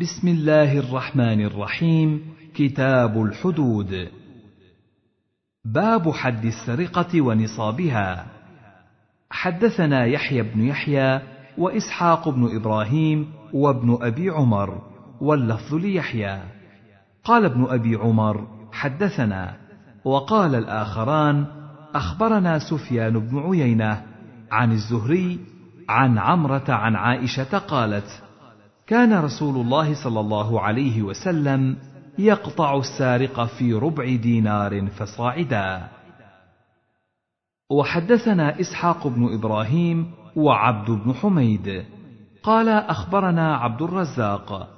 بسم الله الرحمن الرحيم. كتاب الحدود. باب حد السرقة ونصابها. حدثنا يحيى بن يحيى وإسحاق بن إبراهيم وابن أبي عمر واللفظ ليحيى. قال ابن أبي عمر حدثنا. وقال الآخران أخبرنا سفيان بن عيينة عن الزهري عن عمرة عن عائشة قالت كان رسول الله صلى الله عليه وسلم يقطع السارق في ربع دينار فصاعدا. وحدثنا إسحاق بن إبراهيم وعبد بن حميد. قال أخبرنا عبد الرزاق.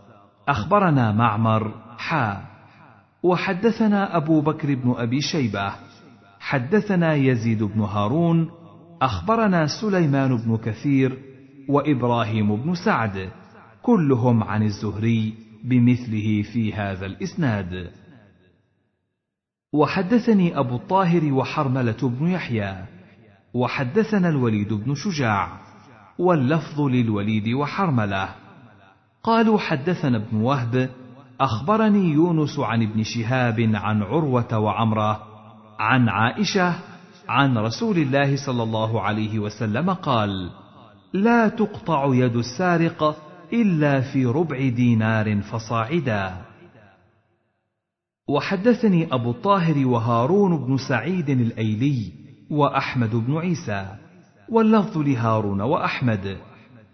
أخبرنا معمر. حا وحدثنا أبو بكر بن أبي شيبة. حدثنا يزيد بن هارون. أخبرنا سليمان بن كثير. وإبراهيم بن سعد. كلهم عن الزهري بمثله في هذا الإسناد. وحدثني أبو الطاهر وحرملة بن يحيى وحدثنا الوليد بن شجاع واللفظ للوليد وحرملة. قالوا حدثنا ابن وهب أخبرني يونس عن ابن شهاب عن عروة وعمرة عن عائشة عن رسول الله صلى الله عليه وسلم قال لا تقطع يد السارق إلا في ربع دينار فصاعدا. وحدثني أبو الطاهر وهارون بن سعيد الأيلي وأحمد بن عيسى واللفظ لهارون وأحمد.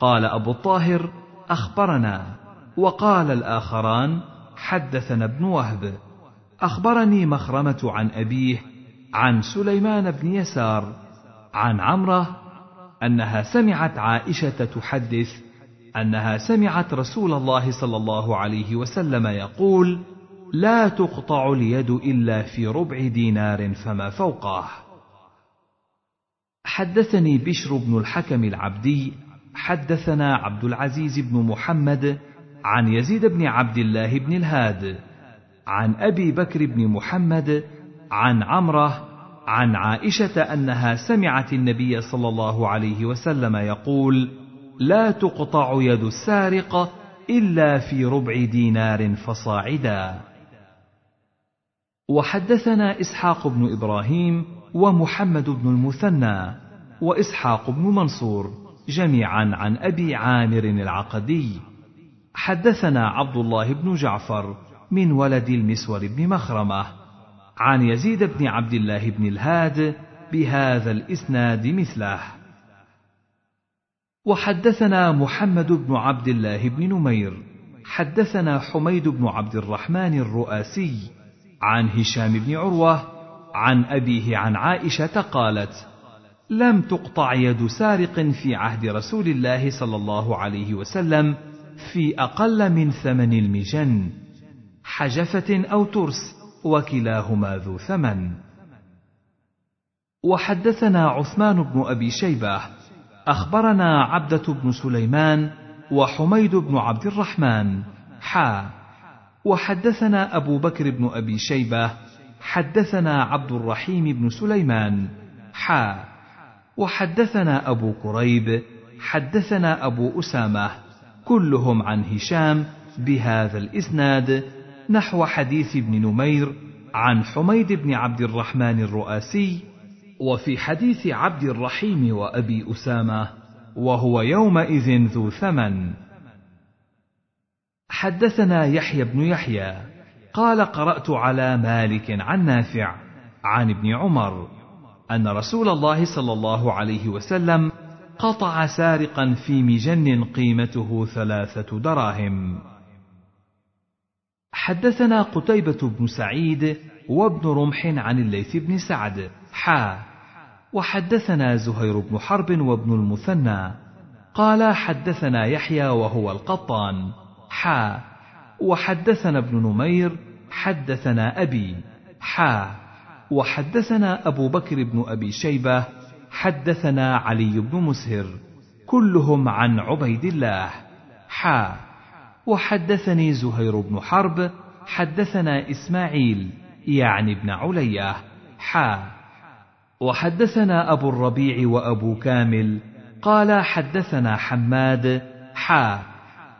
قال أبو الطاهر أخبرنا. وقال الآخران حدثنا ابن وهب. أخبرني مخرمة عن أبيه عن سليمان بن يسار عن عمرة أنها سمعت عائشة تحدث أنها سمعت رسول الله صلى الله عليه وسلم يقول لا تقطع اليد إلا في ربع دينار فما فوقه حدثني بشر بن الحكم العبدي حدثنا عبد العزيز بن محمد عن يزيد بن عبد الله بن الهاد عن أبي بكر بن محمد عن عمرة عن عائشة أنها سمعت النبي صلى الله عليه وسلم يقول لا تقطع يد السارق إلا في ربع دينار فصاعدا. وحدثنا إسحاق بن إبراهيم ومحمد بن المثنى وإسحاق بن منصور جميعا عن أبي عامر العقدي. حدثنا عبد الله بن جعفر من ولد المسور بن مخرمة عن يزيد بن عبد الله بن الهاد بهذا الإسناد مثله. وحدثنا محمد بن عبد الله بن نمير حدثنا حميد بن عبد الرحمن الرؤاسي عن هشام بن عروة عن أبيه عن عائشة قالت لم تقطع يد سارق في عهد رسول الله صلى الله عليه وسلم في أقل من ثمن المجن حجفة أو ترس وكلاهما ذو ثمن. وحدثنا عثمان بن أبي شيبة أخبرنا عبدة بن سليمان وحميد بن عبد الرحمن حا. وحدثنا أبو بكر بن أبي شيبة حدثنا عبد الرحيم بن سليمان حا. وحدثنا أبو كريب حدثنا أبو أسامة كلهم عن هشام بهذا الإسناد نحو حديث ابن نمير عن حميد بن عبد الرحمن الرؤاسي وفي حديث عبد الرحيم وأبي أسامة وهو يومئذ ذو ثمن. حدثنا يحيى بن يحيى قال قرأت على مالك عن نافع عن ابن عمر أن رسول الله صلى الله عليه وسلم قطع سارقا في مجن قيمته ثلاثة دراهم. حدثنا قتيبة بن سعيد وابن رمح عن الليث بن سعد حا. وحدثنا زهير بن حرب وابن المثنى. قال حدثنا يحيى وهو القطان. حا. وحدثنا ابن نمير. حدثنا أبي. حا. وحدثنا أبو بكر بن أبي شيبة. حدثنا علي بن مسهر. كلهم عن عبيد الله. حا. وحدثني زهير بن حرب. حدثنا إسماعيل يعني ابن علية حا. وحدثنا أبو الربيع وأبو كامل قال حدثنا حماد حا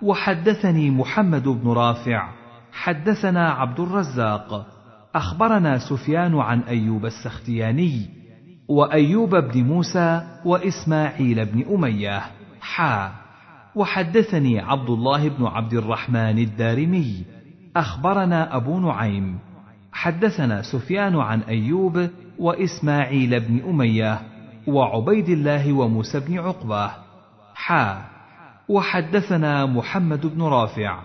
وحدثني محمد بن رافع حدثنا عبد الرزاق. أخبرنا سفيان عن أيوب السختياني وأيوب بن موسى وإسماعيل بن أمية حا. وحدثني عبد الله بن عبد الرحمن الدارمي. أخبرنا أبو نعيم. حدثنا سفيان عن أيوب وإسماعيل بن أمية وعبيد الله وموسى بن عقبة. حا. وحدثنا محمد بن رافع.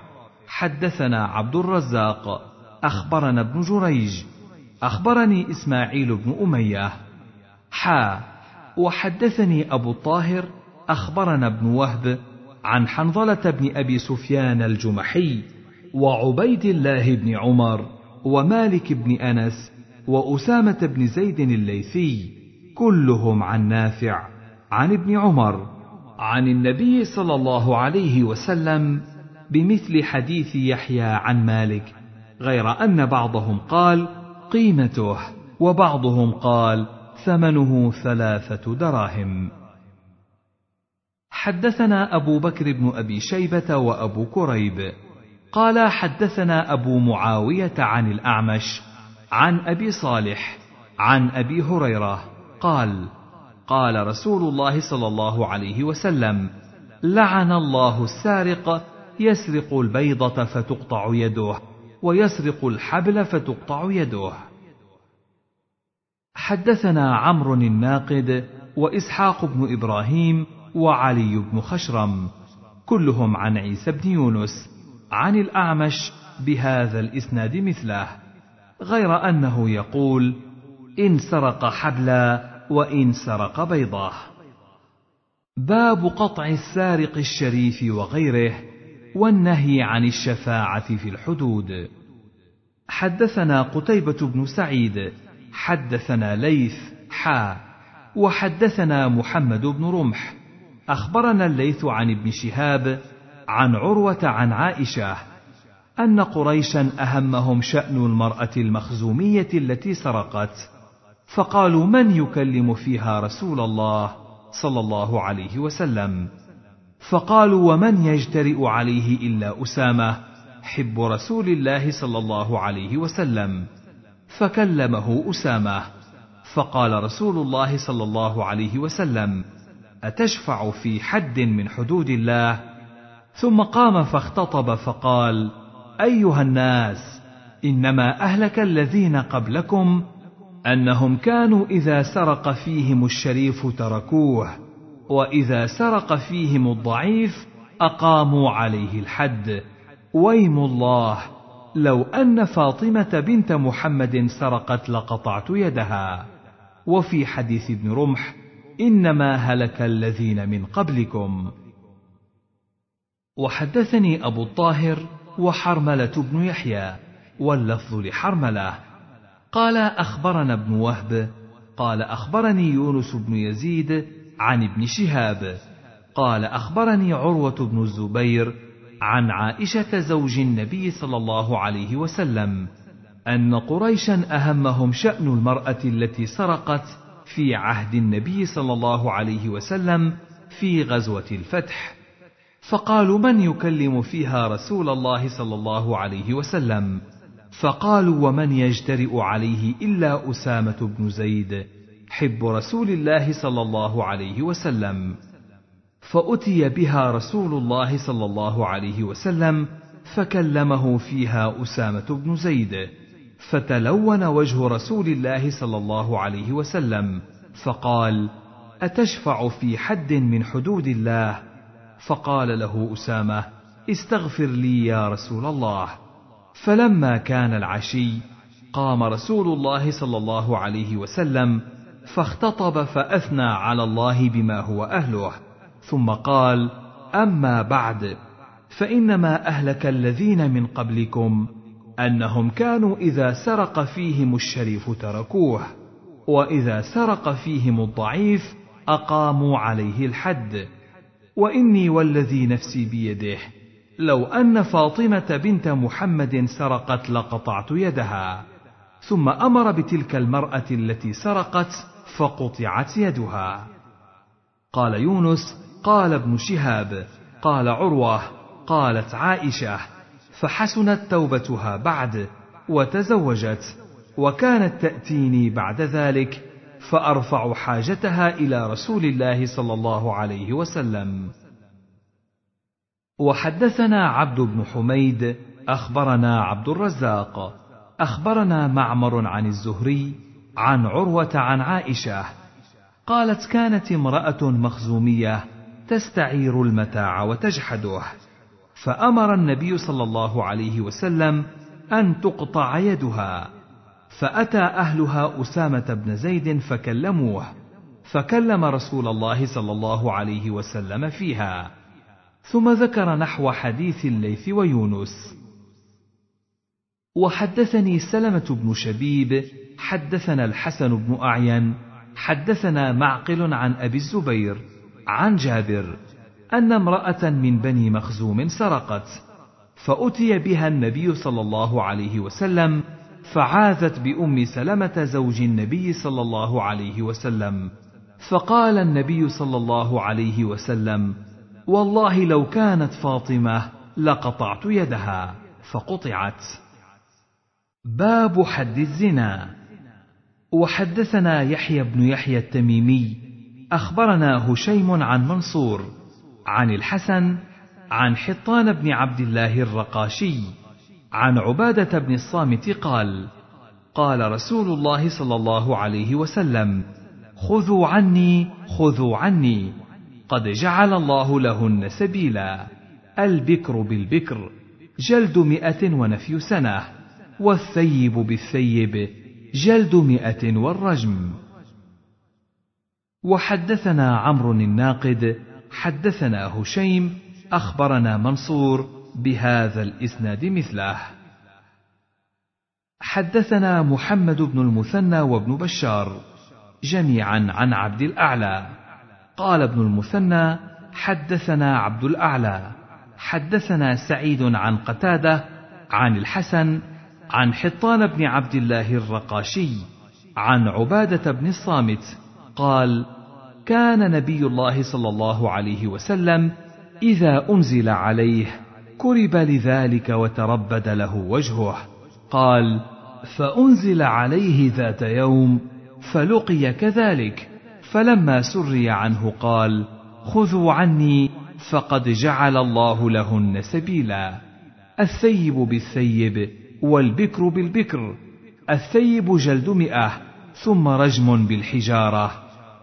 حدثنا عبد الرزاق. أخبرنا ابن جريج. أخبرني إسماعيل بن أمية. حا. وحدثني أبو الطاهر. أخبرنا ابن وهب عن حنظلة بن أبي سفيان الجمحي وعبيد الله بن عمر. ومالك بن أنس وأسامة بن زيد الليثي كلهم عن نافع. عن ابن عمر. عن النبي صلى الله عليه وسلم بمثل حديث يحيى عن مالك غير أن بعضهم قال قيمته وبعضهم قال ثمنه ثلاثة دراهم. حدثنا أبو بكر بن أبي شيبة وأبو كريب. قال حدثنا أبو معاوية عن الأعمش عن أبي صالح عن أبي هريرة قال قال رسول الله صلى الله عليه وسلم لعن الله السارق يسرق البيضة فتقطع يده ويسرق الحبل فتقطع يده. حدثنا عمرو الناقد وإسحاق بن إبراهيم وعلي بن خشرم كلهم عن عيسى بن يونس. عن الأعمش بهذا الإسناد مثله غير أنه يقول إن سرق حبلا وإن سرق بيضه باب قطع السارق الشريف وغيره والنهي عن الشفاعة في الحدود. حدثنا قتيبة بن سعيد حدثنا ليث حا وحدثنا محمد بن رمح. أخبرنا الليث عن ابن شهاب عن عروة عن عائشة أن قريشا أهمهم شأن المرأة المخزومية التي سرقت فقالوا من يكلم فيها رسول الله صلى الله عليه وسلم؟ فقالوا ومن يجترئ عليه إلا أسامة حب رسول الله صلى الله عليه وسلم فكلمه أسامة. فقال رسول الله صلى الله عليه وسلم أتشفع في حد من حدود الله؟ ثم قام فاختطب فقال أيها الناس إنما أهلك الذين قبلكم أنهم كانوا إذا سرق فيهم الشريف تركوه وإذا سرق فيهم الضعيف أقاموا عليه الحد. ويم الله لو أن فاطمة بنت محمد سرقت لقطعت يدها. وفي حديث ابن رمح إنما هلك الذين من قبلكم. وحدثني أبو الطاهر وحرملة بن يحيى واللفظ لحرملة. قال أخبرنا ابن وهب. قال أخبرني يونس بن يزيد عن ابن شهاب. قال أخبرني عروة بن الزبير عن عائشة زوج النبي صلى الله عليه وسلم أن قريشا أهمهم شأن المرأة التي سرقت في عهد النبي صلى الله عليه وسلم في غزوة الفتح. فقالوا من يكلم فيها رسول الله صلى الله عليه وسلم؟ فقالوا ومن يجترئ عليه إلا أسامة بن زيد حب رسول الله صلى الله عليه وسلم. فأتي بها رسول الله صلى الله عليه وسلم فكلمه فيها أسامة بن زيد فتلون وجه رسول الله صلى الله عليه وسلم فقال أتشفع في حد من حدود الله؟ فقال له أسامة استغفر لي يا رسول الله. فلما كان العشي قام رسول الله صلى الله عليه وسلم فاختطب فأثنى على الله بما هو أهله. ثم قال أما بعد فإنما أهلك الذين من قبلكم أنهم كانوا إذا سرق فيهم الشريف تركوه وإذا سرق فيهم الضعيف أقاموا عليه الحد. وإني والذي نفسي بيده. لو أن فاطمة بنت محمد سرقت لقطعت يدها. ثم أمر بتلك المرأة التي سرقت فقطعت يدها. قال يونس قال ابن شهاب قال عروة قالت عائشة فحسنت توبتها بعد وتزوجت وكانت تأتيني بعد ذلك فأرفع حاجتها إلى رسول الله صلى الله عليه وسلم. وحدثنا عبد بن حميد أخبرنا عبد الرزاق أخبرنا معمر عن الزهري عن عروة عن عائشة قالت كانت امرأة مخزومية تستعير المتاع وتجحده فأمر النبي صلى الله عليه وسلم أن تقطع يدها. فأتى اهلها أسامة بن زيد فكلموه فكلم رسول الله صلى الله عليه وسلم فيها ثم ذكر نحو حديث الليث ويونس. وحدثني سلمة بن شبيب حدثنا الحسن بن أعين حدثنا معقل عن أبي الزبير عن جابر أن امرأة من بني مخزوم سرقت فأتي بها النبي صلى الله عليه وسلم فعاذت بأم سلمة زوج النبي صلى الله عليه وسلم. فقال النبي صلى الله عليه وسلم والله لو كانت فاطمة لقطعت يدها فقطعت. باب حد الزنا. وحدثنا يحيى بن يحيى التميمي. أخبرنا هشيم عن منصور عن الحسن عن حطان بن عبد الله الرقاشي. عن عبادة بن الصامت قال قال رسول الله صلى الله عليه وسلم خذوا عني خذوا عني قد جعل الله لهن سبيلا البكر بالبكر جلد مئة ونفي سنة والثيب بالثيب جلد مئة والرجم. وحدثنا عمرو الناقد حدثنا هشيم أخبرنا منصور بهذا الإسناد مثله. حدثنا محمد بن المثنى وابن بشار جميعا عن عبد الأعلى. قال ابن المثنى حدثنا عبد الأعلى. حدثنا سعيد عن قتادة عن الحسن عن حطان بن عبد الله الرقاشي عن عبادة بن الصامت قال كان نبي الله صلى الله عليه وسلم إذا أنزل عليه كرب لذلك وتربد له وجهه. قال فانزل عليه ذات يوم فلقي كذلك. فلما سري عنه قال خذوا عني فقد جعل الله لهن سبيلا. الثيب بالثيب والبكر بالبكر. الثيب جلد مئة ثم رجم بالحجارة.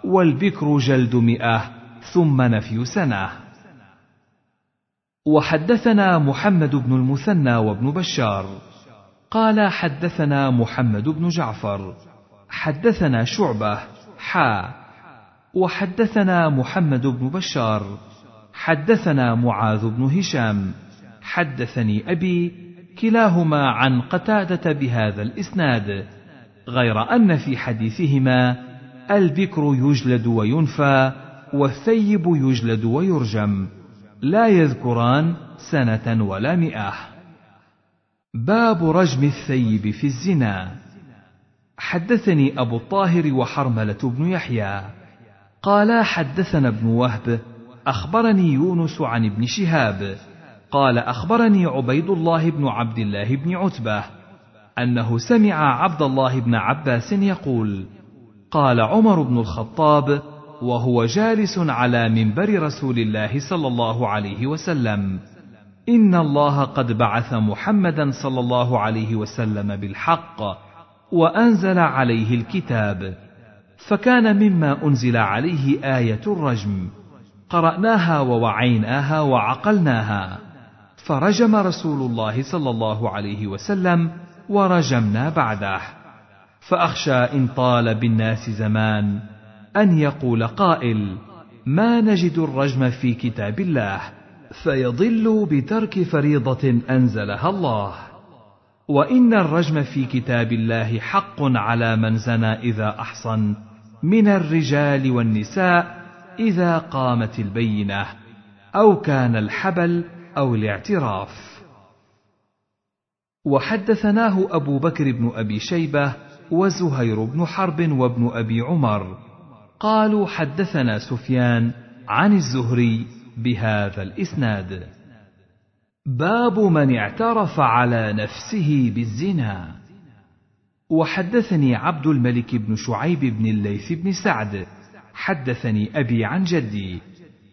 والبكر جلد مئة ثم نفي سنة. وحدثنا محمد بن المثنى وابن بشار. قال حدثنا محمد بن جعفر. حدثنا شعبة حا. وحدثنا محمد بن بشار. حدثنا معاذ بن هشام. حدثني أبي كلاهما عن قتادة بهذا الإسناد غير أن في حديثهما البكر يجلد وينفى والثيب يجلد ويرجم. لا يذكران سنة ولا مئة. باب رجم الثيب في الزنا. حدثني أبو الطاهر وحرملة بن يحيى. قالا حدثنا ابن وهب أخبرني يونس عن ابن شهاب. قال أخبرني عبيد الله بن عبد الله بن عتبة أنه سمع عبد الله بن عباس يقول قال عمر بن الخطاب وهو جالس على منبر رسول الله صلى الله عليه وسلم. إن الله قد بعث محمدا صلى الله عليه وسلم بالحق وأنزل عليه الكتاب. فكان مما أنزل عليه آية الرجم. قرأناها ووعيناها وعقلناها. فرجم رسول الله صلى الله عليه وسلم ورجمنا بعده. فأخشى إن طال بالناس زمان. أن يقول قائل ما نجد الرجم في كتاب الله فيضلوا بترك فريضة أنزلها الله. وإن الرجم في كتاب الله حق على من زنى إذا أحصن من الرجال والنساء إذا قامت البينة أو كان الحبل أو الاعتراف. وحدثناه أبو بكر بن أبي شيبة وزهير بن حرب وابن أبي عمر قالوا حدثنا سفيان عن الزهري بهذا الإسناد. باب من اعترف على نفسه بالزنا. وحدثني عبد الملك بن شعيب بن الليث بن سعد. حدثني أبي عن جدي.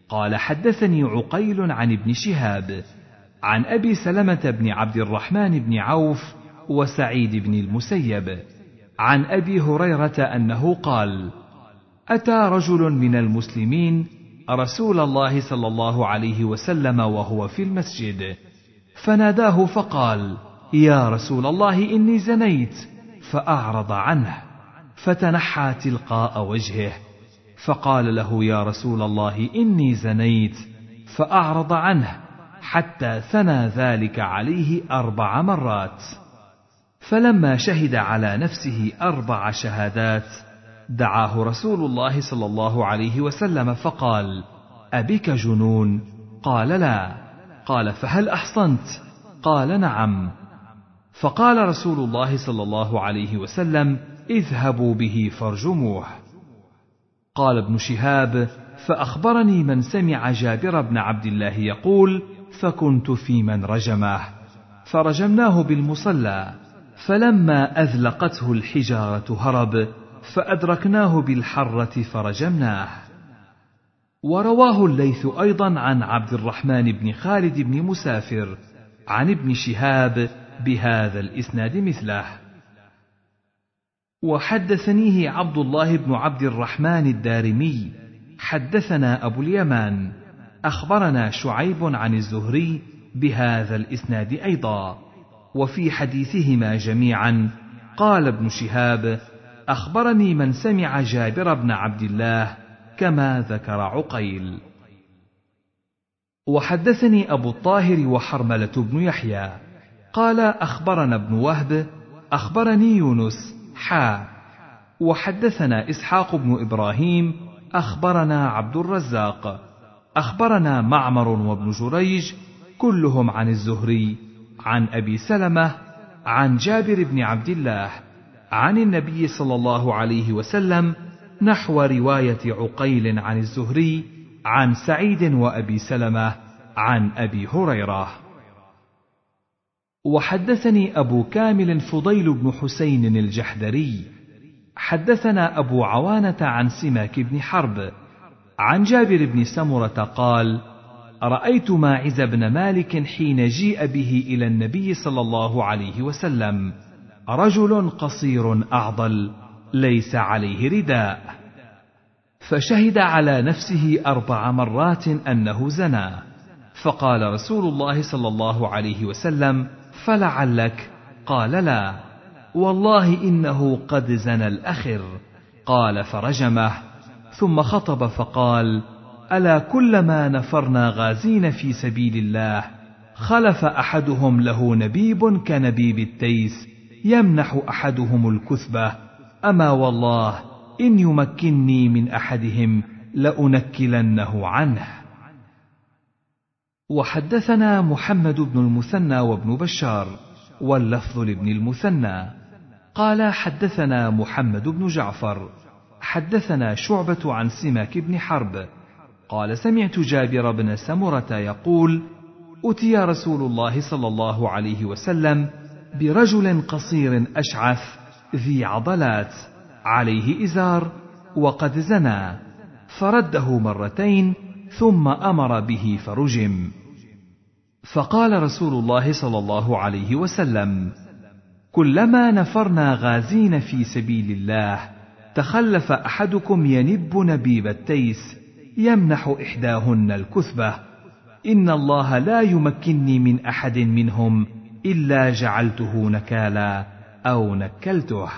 قال حدثني عقيل عن ابن شهاب. عن أبي سلمة بن عبد الرحمن بن عوف وسعيد بن المسيب. عن أبي هريرة أنه قال أتى رجل من المسلمين رسول الله صلى الله عليه وسلم وهو في المسجد. فناداه فقال يا رسول الله إني زنيت. فأعرض عنه فتنحى تلقاء وجهه. فقال له يا رسول الله إني زنيت. فأعرض عنه حتى ثنى ذلك عليه أربع مرات. فلما شهد على نفسه أربع شهادات دعاه رسول الله صلى الله عليه وسلم فقال ابك جنون؟ قال لا. قال فهل أحصنت؟ قال نعم. فقال رسول الله صلى الله عليه وسلم اذهبوا به فارجموه. قال ابن شهاب فأخبرني من سمع جابر بن عبد الله يقول فكنت في من رجمه فرجمناه بالمصلى فلما أذلقته الحجارة هرب فأدركناه بالحرة فرجمناه. ورواه الليث أيضا عن عبد الرحمن بن خالد بن مسافر عن ابن شهاب بهذا الإسناد مثله. وحدثنيه عبد الله بن عبد الرحمن الدارمي. حدثنا أبو اليمان. أخبرنا شعيب عن الزهري بهذا الإسناد أيضا. وفي حديثهما جميعا قال ابن شهاب أخبرني من سمع جابر بن عبد الله كما ذكر عقيل. وحدثني أبو الطاهر وحرملة بن يحيى. قال أخبرنا ابن وهب أخبرني يونس حا. وحدثنا إسحاق بن إبراهيم أخبرنا عبد الرزاق. أخبرنا معمر وابن جريج كلهم عن الزهري عن أبي سلمة عن جابر بن عبد الله. عن النبي صلى الله عليه وسلم نحو رواية عقيل عن الزهري عن سعيد وأبي سلمة عن أبي هريرة. وحدثني أبو كامل فضيل بن حسين الجحدري. حدثنا أبو عوانة عن سماك بن حرب. عن جابر بن سمرة قال رأيت ماعز بن مالك حين جيء به إلى النبي صلى الله عليه وسلم. رجل قصير أعضل ليس عليه رداء. فشهد على نفسه أربع مرات أنه زنى. فقال رسول الله صلى الله عليه وسلم فلعلك؟ قال لا. والله إنه قد زنى الأخر. قال فرجمه. ثم خطب فقال ألا كلما نفرنا غازين في سبيل الله خلف أحدهم له نبيب كنبيب التيس يمنح أحدهم الكثبة. أما والله إن يمكنني من أحدهم لأنكلنه عنه. وحدثنا محمد بن المثنى وابن بشار واللفظ لابن المثنى. قال حدثنا محمد بن جعفر. حدثنا شعبة عن سماك بن حرب. قال سمعت جابر بن سمرة يقول أتي رسول الله صلى الله عليه وسلم برجل قصير أشعث ذي عضلات عليه إزار وقد زنى فرده مرتين ثم أمر به فرجم. فقال رسول الله صلى الله عليه وسلم كلما نفرنا غازين في سبيل الله تخلف أحدكم ينب نبيب التيس يمنح إحداهن الكثبة. إن الله لا يمكنني من أحد منهم إلا جعلته نكالا أو نكلته.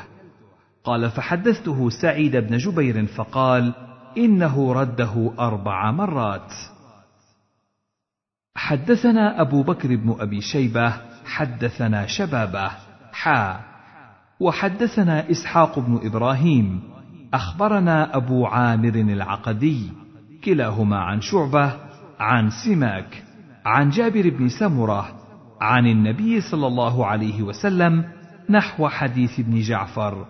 قال فحدثته سعيد بن جبير فقال إنه رده أربع مرات. حدثنا أبو بكر بن أبي شيبة حدثنا شبابة حا. وحدثنا إسحاق بن إبراهيم أخبرنا أبو عامر العقدي كلاهما عن شعبة عن سماك عن جابر بن سمرة عن النبي صلى الله عليه وسلم نحو حديث ابن جعفر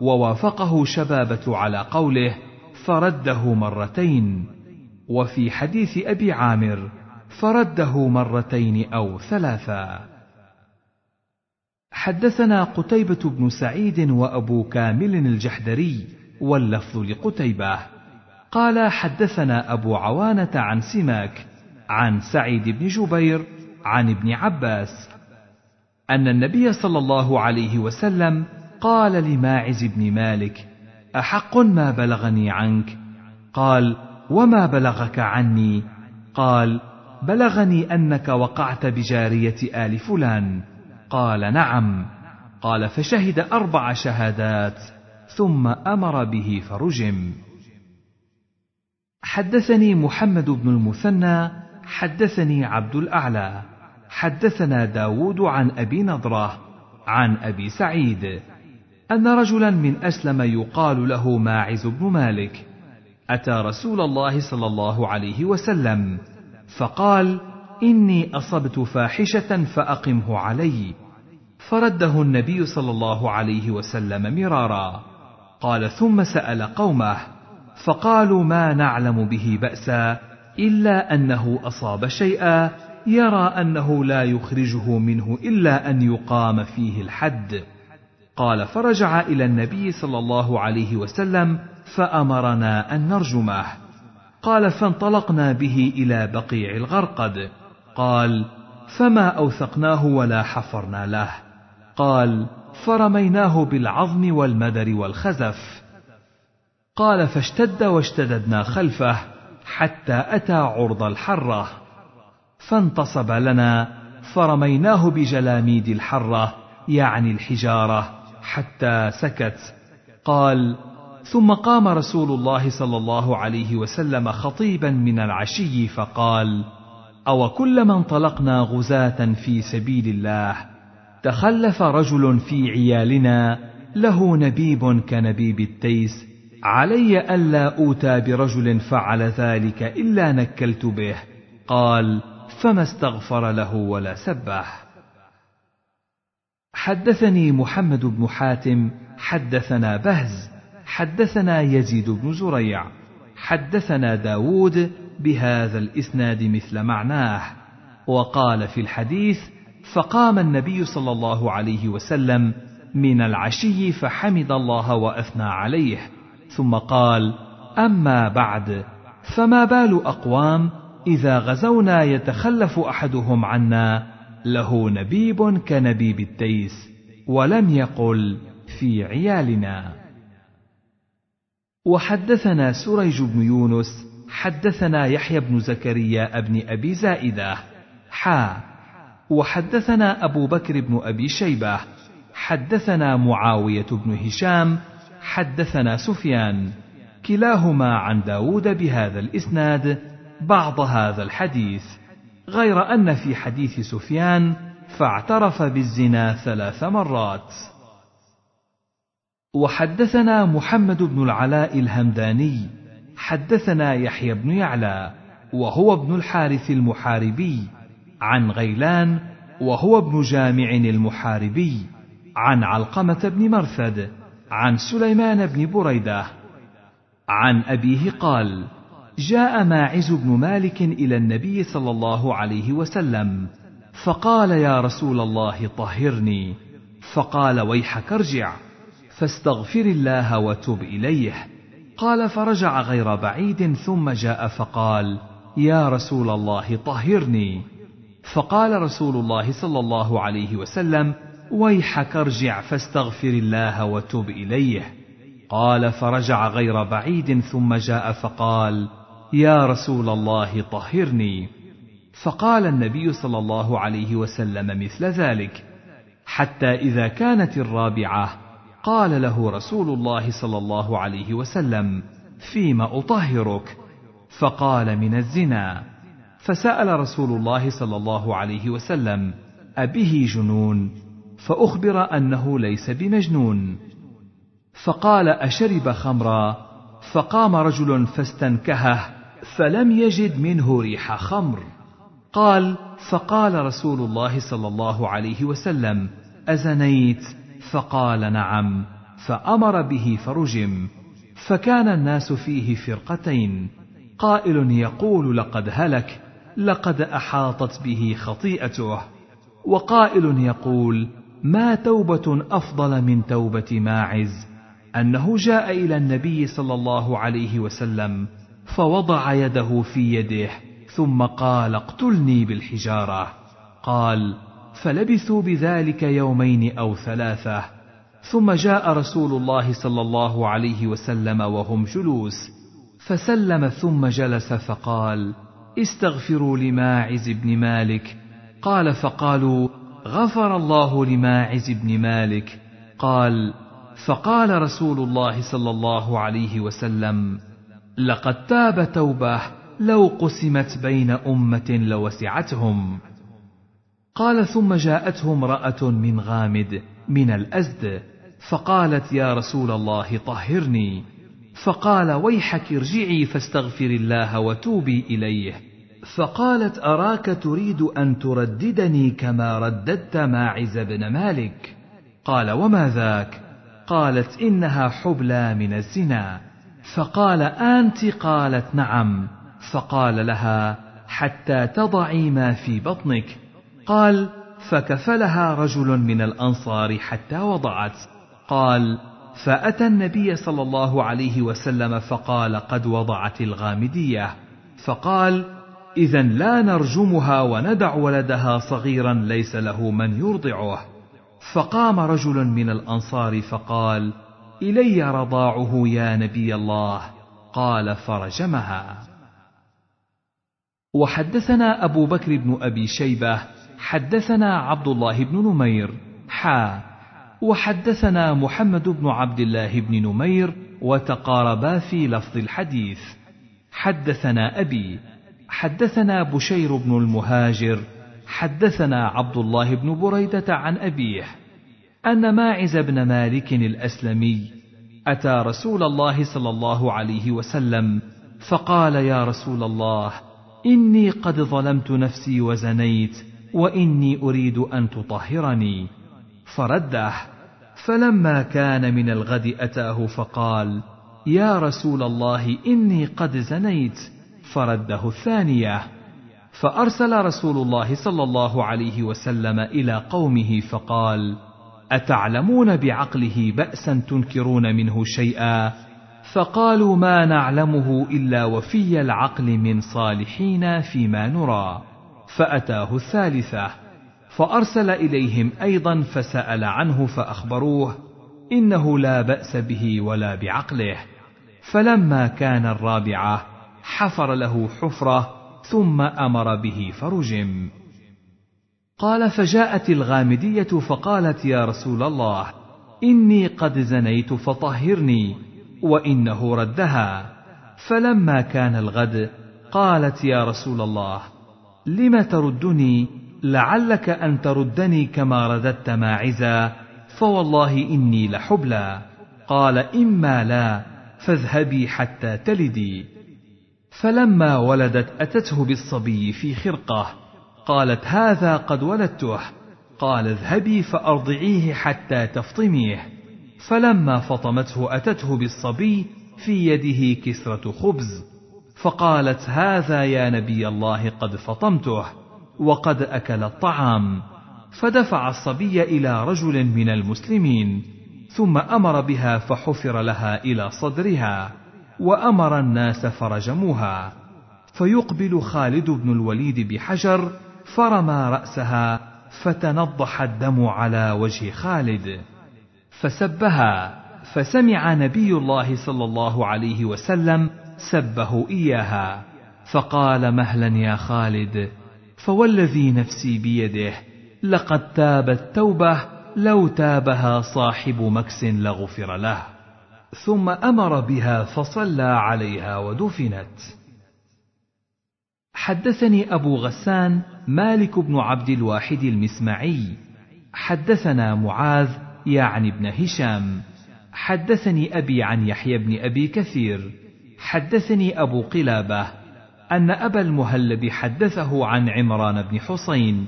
ووافقه شبابة على قوله فرده مرتين وفي حديث أبي عامر فرده مرتين أو ثلاثا حدثنا قتيبة بن سعيد وأبو كامل الجحدري واللفظ لقتيبة. قال حدثنا أبو عوانة عن سماك عن سعيد بن جبير عن ابن عباس أن النبي صلى الله عليه وسلم قال لماعز بن مالك أحق ما بلغني عنك؟ قال وما بلغك عني؟ قال بلغني أنك وقعت بجارية آل فلان؟ قال نعم. قال فشهد أربع شهادات ثم أمر به فرجم. حدثني محمد بن المثنى حدثني عبد الأعلى. حدثنا داود عن أبي نضرة عن أبي سعيد أن رجلا من أسلم يقال له ماعز بن مالك أتى رسول الله صلى الله عليه وسلم فقال إني أصبت فاحشة فأقمه علي. فرده النبي صلى الله عليه وسلم مرارا. قال ثم سأل قومه فقالوا ما نعلم به بأسا إلا أنه أصاب شيئا يرى أنه لا يخرجه منه إلا أن يقام فيه الحد. قال فرجع إلى النبي صلى الله عليه وسلم فأمرنا أن نرجمه. قال فانطلقنا به إلى بقيع الغرقد. قال فما أوثقناه ولا حفرنا له. قال فرميناه بالعظم والمدر والخزف. قال فاشتد واشتددنا خلفه حتى أتى عرض الحرة. فانتصب لنا فرميناه بجلاميد الحرة يعني الحجارة حتى سكت. قال ثم قام رسول الله صلى الله عليه وسلم خطيبا من العشي فقال أو كلما انطلقنا غزاة في سبيل الله؟ تخلف رجل في عيالنا له نبيب كنبيب التيس. علي ألا أوتى برجل فعل ذلك إلا نكلت به. قال فما استغفر له ولا سبح. حدثني محمد بن حاتم حدثنا بهز حدثنا يزيد بن زريع حدثنا داود بهذا الإسناد مثل معناه وقال في الحديث فقام النبي صلى الله عليه وسلم من العشي فحمد الله وأثنى عليه ثم قال أما بعد فما بال أقوام إذا غزونا يتخلف أحدهم عنا له نبيب كنبيب التيس ولم يقل في عيالنا. وحدثنا سريج بن يونس حدثنا يحيى بن زكريا بن أبي زائدة حا. وحدثنا أبو بكر بن أبي شيبة حدثنا معاوية بن هشام حدثنا سفيان كلاهما عن داود بهذا الإسناد بعض هذا الحديث غير أن في حديث سفيان فاعترف بالزنا ثلاث مرات. وحدثنا محمد بن العلاء الهمداني حدثنا يحيى بن يعلى وهو ابن الحارث المحاربي عن غيلان وهو ابن جامع المحاربي عن علقمة بن مرثد عن سليمان بن بريدة عن أبيه قال: جاء ماعز بن مالك إلى النبي صلى الله عليه وسلم، فقال يا رسول الله طهرني، فقال ويحك ارجع، فاستغفر الله وتب إليه. قال فرجع غير بعيد ثم جاء فقال: يا رسول الله طهرني، فقال رسول الله صلى الله عليه وسلم ويحك ارجع فاستغفر الله وتب إليه. قال فرجع غير بعيد ثم جاء فقال يا رسول الله طهرني فقال النبي صلى الله عليه وسلم مثل ذلك حتى إذا كانت الرابعة قال له رسول الله صلى الله عليه وسلم فيم أطهرك فقال من الزنا فسأل رسول الله صلى الله عليه وسلم: أبه جنون؟ فأخبر أنه ليس بمجنون. فقال: أشرب خمرا؟ فقام رجل فاستنكهه فلم يجد منه ريح خمر. قال: فقال رسول الله صلى الله عليه وسلم: أزنيت؟ فقال: نعم. فأمر به فرجم. فكان الناس فيه فرقتين قائل يقول لقد هلك لقد أحاطت به خطيئته وقائل يقول ما توبة أفضل من توبة ماعز أنه جاء إلى النبي صلى الله عليه وسلم فوضع يده في يده ثم قال اقتلني بالحجارة. قال فلبثوا بذلك يومين أو ثلاثة. ثم جاء رسول الله صلى الله عليه وسلم وهم جلوس فسلم ثم جلس فقال استغفروا لماعز بن مالك. قال فقالوا غفر الله لماعز بن مالك. قال فقال رسول الله صلى الله عليه وسلم لقد تاب توبه لو قسمت بين أمة لوسعتهم. قال ثم جاءته امرأة من غامد من الأزد فقالت يا رسول الله طهرني. فقال ويحك ارجعي فاستغفر الله وتوبي إليه. فقالت أراك تريد أن ترددني كما رددت ماعز بن مالك. قال وما ذاك؟ قالت إنها حبلى من الزنا. فقال أنت قالت نعم. فقال لها حتى تضعي ما في بطنك. قال فكفلها رجل من الأنصار حتى وضعت. قال فأتى النبي صلى الله عليه وسلم فقال قد وضعت الغامدية. فقال اذا لا نرجمها وندع ولدها صغيرا ليس له من يرضعه. فقام رجل من الأنصار فقال إلي رضاعه يا نبي الله. قال فرجمها. وحدثنا أبو بكر بن أبي شيبة حدثنا عبد الله بن نمير. حا. وحدثنا محمد بن عبد الله بن نمير وتقاربا في لفظ الحديث. حدثنا أبي. حدثنا بشير بن المهاجر. حدثنا عبد الله بن بريدة عن أبيه. أن ماعز بن مالك الأسلمي أتى رسول الله صلى الله عليه وسلم فقال يا رسول الله إني قد ظلمت نفسي وزنيت وإني أريد أن تطهرني. فرده فلما كان من الغد أتاه فقال يا رسول الله إني قد زنيت. فرده الثانية فأرسل رسول الله صلى الله عليه وسلم إلى قومه فقال أتعلمون بعقله بأسا تنكرون منه شيئا؟ فقالوا ما نعلمه إلا وفي العقل من صالحين فيما نرى. فأتاه الثالثة فأرسل إليهم أيضا فسأل عنه فأخبروه إنه لا بأس به ولا بعقله. فلما كان الرابعة حفر له حفرة ثم أمر به فرجم. قال فجاءت الغامدية فقالت يا رسول الله إني قد زنيت فطهرني وإنه ردها. فلما كان الغد قالت يا رسول الله لم تردني؟ لعلك أن تردني كما رددت ماعزا فوالله إني لحبلى. قال إما لا فاذهبي حتى تلدي. فلما ولدت أتته بالصبي في خرقة. قالت هذا قد ولدته. قال اذهبي فأرضعيه حتى تفطميه. فلما فطمته أتته بالصبي في يده كسرة خبز. فقالت هذا يا نبي الله قد فطمته وقد أكل الطعام. فدفع الصبي إلى رجل من المسلمين ثم أمر بها فحفر لها إلى صدرها وأمر الناس فرجموها. فيقبل خالد بن الوليد بحجر فرمى رأسها فتنضح الدم على وجه خالد. فسبها فسمع نبي الله صلى الله عليه وسلم سبه إياها. فقال مهلا يا خالد فوالذي نفسي بيده لقد تابت توبة لو تابها صاحب مكس لغفر له. ثم أمر بها فصلى عليها ودفنت. حدثني أبو غسان مالك بن عبد الواحد المسمعي. حدثنا معاذ يعني ابن هشام. حدثني أبي عن يحيى بن أبي كثير. حدثني أبو قلابة أن أبا المهلب حدثه عن عمران بن حسين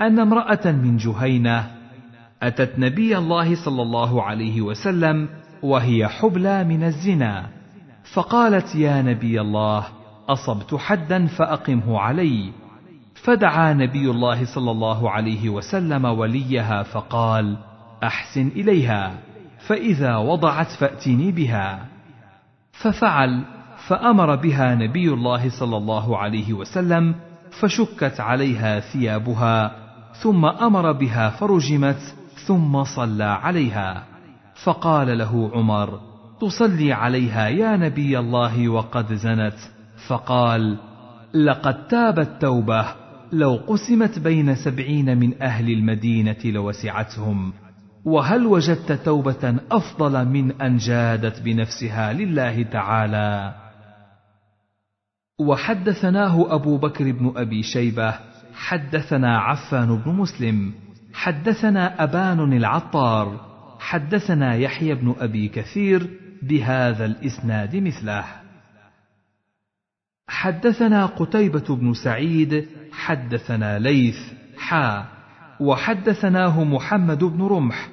أن امرأة من جهينة أتت نبي الله صلى الله عليه وسلم وهي حبلى من الزنا فقالت يا نبي الله أصبت حدا فأقمه علي. فدعا نبي الله صلى الله عليه وسلم وليها فقال أحسن إليها فإذا وضعت فاتني بها. ففعل فأمر بها نبي الله صلى الله عليه وسلم فشكت عليها ثيابها ثم أمر بها فرجمت ثم صلى عليها. فقال له عمر تصلي عليها يا نبي الله وقد زنت. فقال لقد تابت توبه لو قسمت بين سبعين من أهل المدينة لوسعتهم وهل وجدت توبة أفضل من أن جادت بنفسها لله تعالى؟ وحدثناه أبو بكر بن أبي شيبة حدثنا عفان بن مسلم حدثنا أبان العطار حدثنا يحيى بن أبي كثير بهذا الإسناد مثله. حدثنا قتيبة بن سعيد حدثنا ليث حا وحدثناه محمد بن رمح.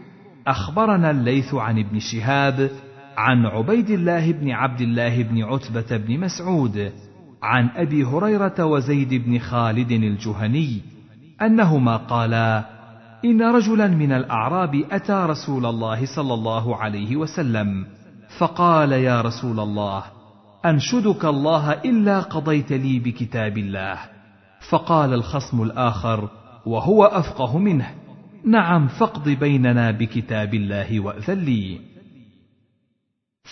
أخبرنا الليث عن ابن شهاب عن عبيد الله بن عبد الله بن عتبة بن مسعود عن أبي هريرة وزيد بن خالد الجهني أنهما قالا إن رجلا من الأعراب أتى رسول الله صلى الله عليه وسلم فقال يا رسول الله أنشدك الله إلا قضيت لي بكتاب الله. فقال الخصم الآخر وهو أفقه منه. نعم فاقض بيننا بكتاب الله وأذن لي.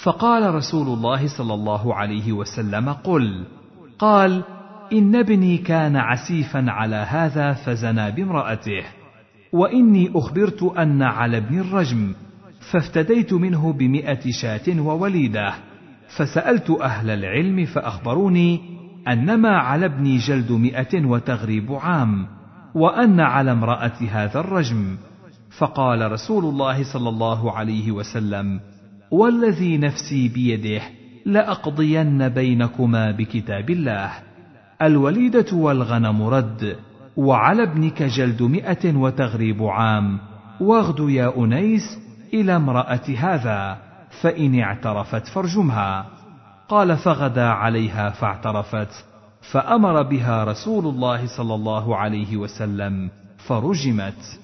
فقال رسول الله صلى الله عليه وسلم قل. قال إن ابني كان عسيفا على هذا فزنى بامرأته. وإني أخبرت أن على ابن الرجم فافتديت منه بمائه شاة ووليدة. فسألت أهل العلم فأخبروني أنما على ابني جلد مائه وتغريب عام وأن على امرأة هذا الرجم. فقال رسول الله صلى الله عليه وسلم والذي نفسي بيده لأقضين بينكما بكتاب الله الوليدة والغنم رد وعلى ابنك جلد مئة وتغريب عام واغد يا أنيس إلى امرأة هذا. فإن اعترفت فارجمها. قال فغدا عليها فاعترفت فأمر بها رسول الله صلى الله عليه وسلم فرجمت.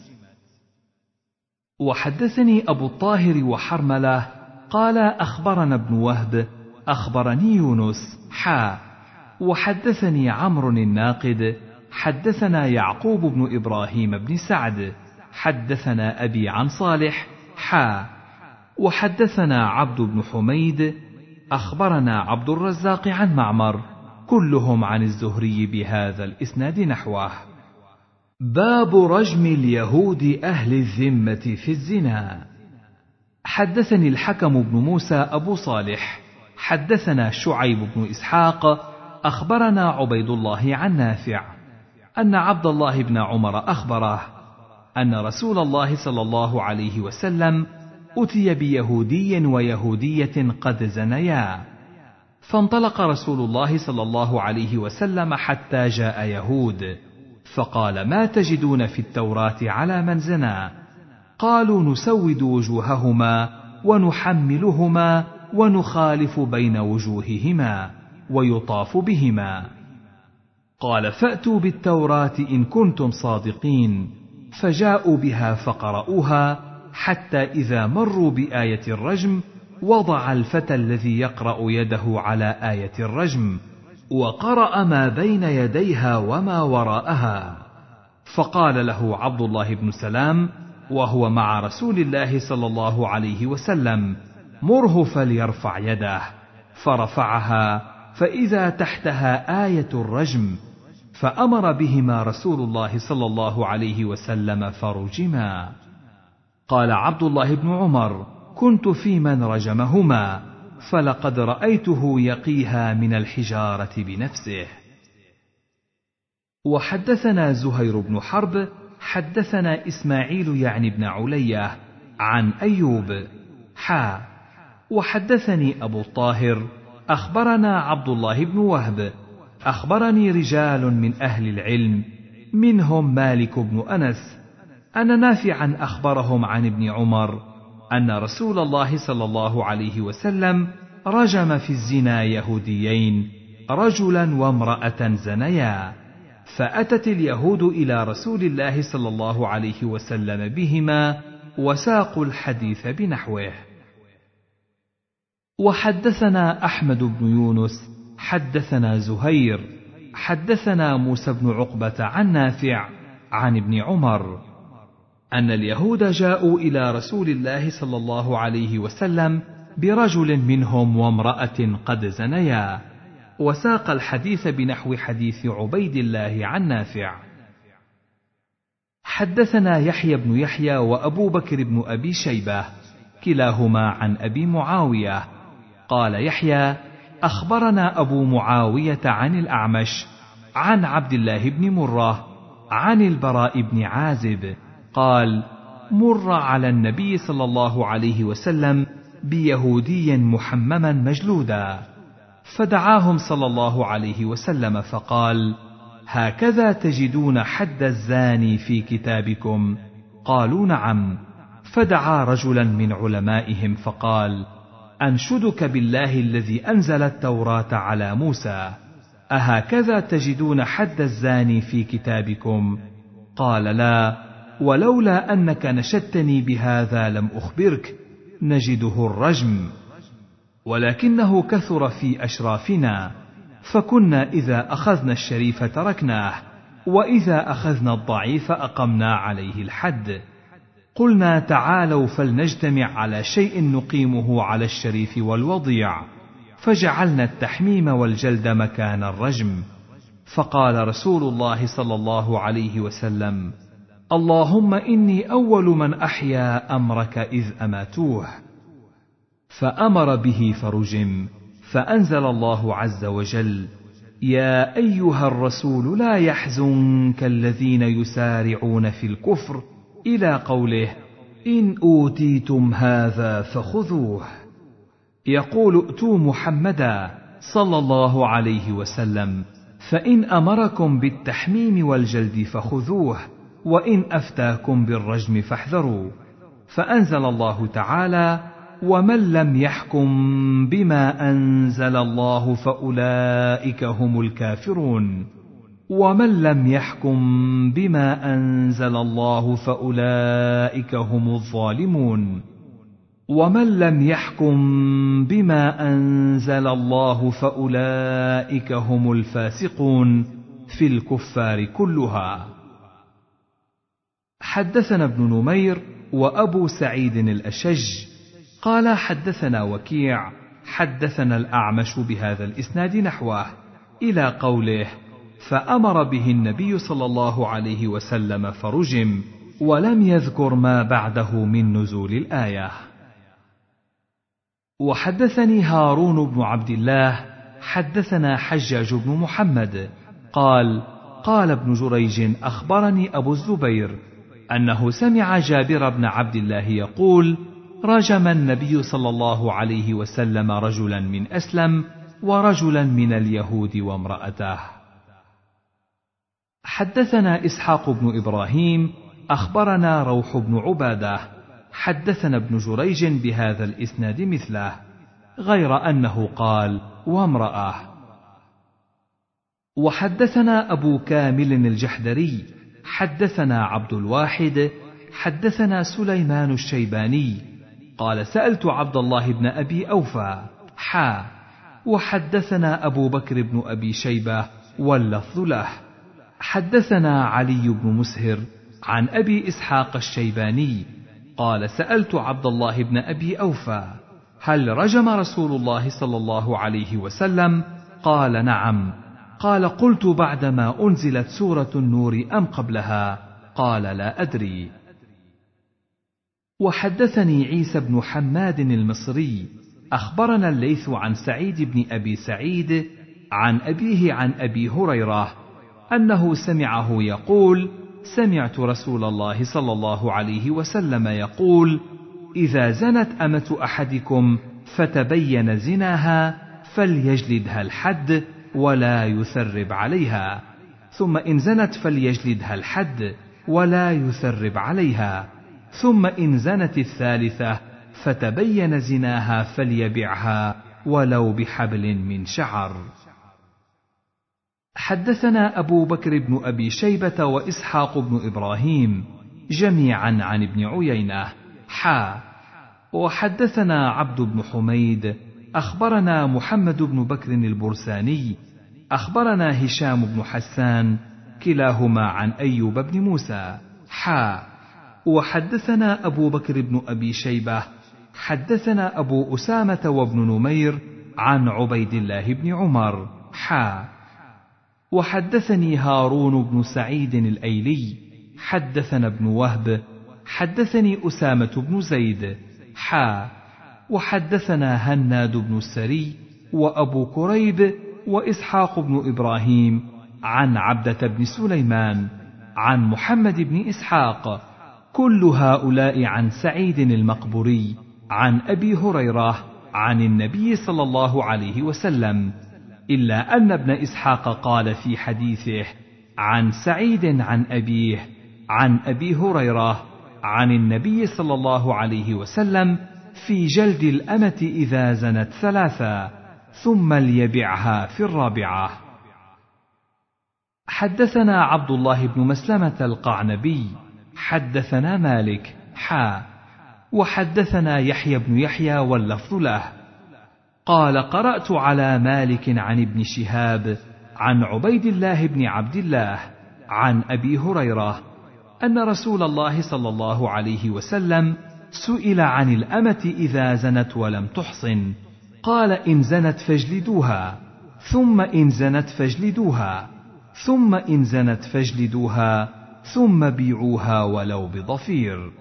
وحدثني أبو الطاهر وحرملة قال أخبرنا ابن وهب أخبرني يونس حا. وحدثني عمرو الناقد حدثنا يعقوب بن إبراهيم بن سعد حدثنا أبي عن صالح حا. وحدثنا عبد بن حميد أخبرنا عبد الرزاق عن معمر كلهم عن الزهري بهذا الإسناد نحوه. باب رجم اليهود أهل الذمة في الزنا. حدثني الحكم بن موسى أبو صالح حدثنا شعيب بن إسحاق أخبرنا عبيد الله عن نافع أن عبد الله بن عمر أخبره أن رسول الله صلى الله عليه وسلم أتي بيهودي ويهودية قد زنيا. فانطلق رسول الله صلى الله عليه وسلم حتى جاء يهود. فقال ما تجدون في التوراة على من زنا قالوا نسود وجوههما ونحملهما ونخالف بين وجوههما ويطاف بهما. قال فأتوا بالتوراة إن كنتم صادقين. فجاءوا بها فقرأوها حتى إذا مروا بآية الرجم وضع الفتى الذي يقرأ يده على آية الرجم وقرأ ما بين يديها وما وراءها. فقال له عبد الله بن سلام وهو مع رسول الله صلى الله عليه وسلم مره فليرفع يده فرفعها فإذا تحتها آية الرجم فأمر بهما رسول الله صلى الله عليه وسلم فرجما. قال عبد الله بن عمر كنت في من رجمهما فلقد رأيته يقيها من الحجارة بنفسه. وحدثنا زهير بن حرب حدثنا إسماعيل يعني بن علية عن أيوب حا. وحدثني أبو الطاهر أخبرنا عبد الله بن وهب أخبرني رجال من أهل العلم منهم مالك بن أنس ان نافعا أخبرهم عن ابن عمر أن رسول الله صلى الله عليه وسلم رجم في الزنا يهوديين رجلا وامرأة زنيا فأتت اليهود إلى رسول الله صلى الله عليه وسلم بهما وساقوا الحديث بنحوه. وحدثنا أحمد بن يونس حدثنا زهير حدثنا موسى بن عقبة عن نافع عن ابن عمر. أن اليهود جاءوا إلى رسول الله صلى الله عليه وسلم برجل منهم وامرأة قد زنيا. وساق الحديث بنحو حديث عبيد الله عن نافع. حدثنا يحيى بن يحيى وأبو بكر بن أبي شيبة كلاهما عن أبي معاوية. قال يحيى أخبرنا أبو معاوية عن الأعمش عن عبد الله بن مرة عن البراء بن عازب قال مر على النبي صلى الله عليه وسلم بيهودي محمما مجلودا. فدعاهم صلى الله عليه وسلم فقال هكذا تجدون حد الزاني في كتابكم؟ قالوا نعم. فدعا رجلا من علمائهم فقال أنشدك بالله الذي أنزل التوراة على موسى. أهكذا تجدون حد الزاني في كتابكم؟ قال لا. ولولا أنك نشدتني بهذا لم أخبرك نجده الرجم. ولكنه كثر في أشرافنا فكنا إذا أخذنا الشريف تركناه وإذا أخذنا الضعيف أقمنا عليه الحد. قلنا تعالوا فلنجتمع على شيء نقيمه على الشريف والوضيع. فجعلنا التحميم والجلد مكان الرجم. فقال رسول الله صلى الله عليه وسلم اللهم إني أول من أحيا أمرك إذ أماتوه. فأمر به فرجم فأنزل الله عز وجل يا أيها الرسول لا يحزنك الذين يسارعون في الكفر إلى قوله إن أوتيتم هذا فخذوه. يقول ائتوا محمدا صلى الله عليه وسلم فإن أمركم بالتحميم والجلد فخذوه. وإن أفتاكم بالرجم فاحذروا فأنزل الله تعالى ومن لم يحكم بما أنزل الله فأولئك هم الكافرون. ومن لم يحكم بما أنزل الله فأولئك هم الظالمون. ومن لم يحكم بما أنزل الله فأولئك هم الفاسقون في الكفار كلها. حدثنا ابن نمير وأبو سعيد الأشج قال حدثنا وكيع حدثنا الأعمش بهذا الإسناد نحوه إلى قوله فأمر به النبي صلى الله عليه وسلم فرجم ولم يذكر ما بعده من نزول الآية. وحدثني هارون بن عبد الله حدثنا حجاج بن محمد قال قال ابن جريج أخبرني أبو الزبير أنه سمع جابر بن عبد الله يقول رجم النبي صلى الله عليه وسلم رجلا من أسلم ورجلا من اليهود وامرأته. حدثنا إسحاق بن إبراهيم أخبرنا روح بن عبادة حدثنا ابن جريج بهذا الإسناد مثله غير أنه قال وامرأة. وحدثنا أبو كامل الجحدري حدثنا عبد الواحد حدثنا سليمان الشيباني قال سألت عبد الله بن أبي أوفى حا وحدثنا أبو بكر بن أبي شيبة واللفظ له. حدثنا علي بن مسهر عن أبي إسحاق الشيباني قال سألت عبد الله بن أبي أوفى هل رجم رسول الله صلى الله عليه وسلم؟ قال نعم. قال قلت بعدما أنزلت سورة النور أم قبلها؟ قال لا أدري. وحدثني عيسى بن حماد المصري أخبرنا الليث عن سعيد بن أبي سعيد عن أبيه عن أبي هريرة أنه سمعه يقول سمعت رسول الله صلى الله عليه وسلم يقول إذا زنت أمة أحدكم فتبين زناها فليجلدها الحد ولا يثرب عليها. ثم إن زنت فليجلدها الحد ولا يثرب عليها. ثم إن زنت الثالثة فتبين زناها فليبعها ولو بحبل من شعر. حدثنا أبو بكر بن أبي شيبة وإسحاق بن إبراهيم جميعا عن ابن عيينة. حا. وحدثنا عبد بن حميد أخبرنا محمد بن بكر البرساني أخبرنا هشام بن حسان كلاهما عن أيوب بن موسى. حا. وحدثنا أبو بكر بن أبي شيبة حدثنا أبو أسامة وابن نمير عن عبيد الله بن عمر. حا. وحدثني هارون بن سعيد الأيلي حدثنا ابن وهب حدثني أسامة بن زيد. حا. وحدثنا هناد بن السري وأبو كريب وإسحاق بن إبراهيم عن عبدة بن سليمان عن محمد بن إسحاق كل هؤلاء عن سعيد المقبوري عن أبي هريرة عن النبي صلى الله عليه وسلم إلا أن ابن إسحاق قال في حديثه عن سعيد عن أبيه عن أبي هريرة عن النبي صلى الله عليه وسلم في جلد الأمة إذا زنت ثلاثا ثم ليبعها في الرابعة. حدثنا عبد الله بن مسلمة القعنبي حدثنا مالك حا وحدثنا يحيى بن يحيى واللفظ له. قال قرأت على مالك عن ابن شهاب عن عبيد الله بن عبد الله عن أبي هريرة أن رسول الله صلى الله عليه وسلم سئل عن الأمة إذا زنت ولم تحصن. قال إن زنت فاجلدوها ثم إن زنت فاجلدوها ثم إن زنت فاجلدوها ثم بيعوها ولو بضفير.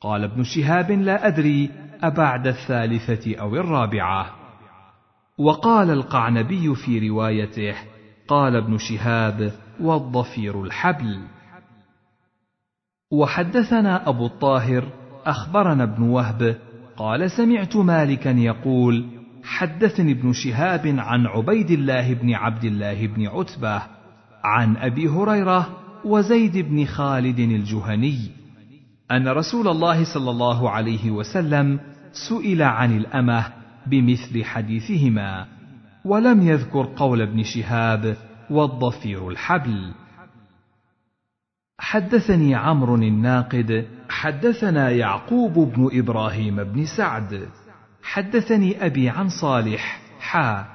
قال ابن شهاب لا أدري أبعد الثالثة أو الرابعة. وقال القعنبي في روايته قال ابن شهاب والضفير الحبل. وحدثنا أبو الطاهر أخبرنا ابن وهب قال سمعت مالكا يقول حدثني ابن شهاب عن عبيد الله بن عبد الله بن عتبة عن أبي هريرة وزيد بن خالد الجهني أن رسول الله صلى الله عليه وسلم سئل عن الأمة بمثل حديثهما ولم يذكر قول ابن شهاب والضفير الحبل. حدثني عمرو الناقد حدثنا يعقوب بن إبراهيم بن سعد حدثني أبي عن صالح حا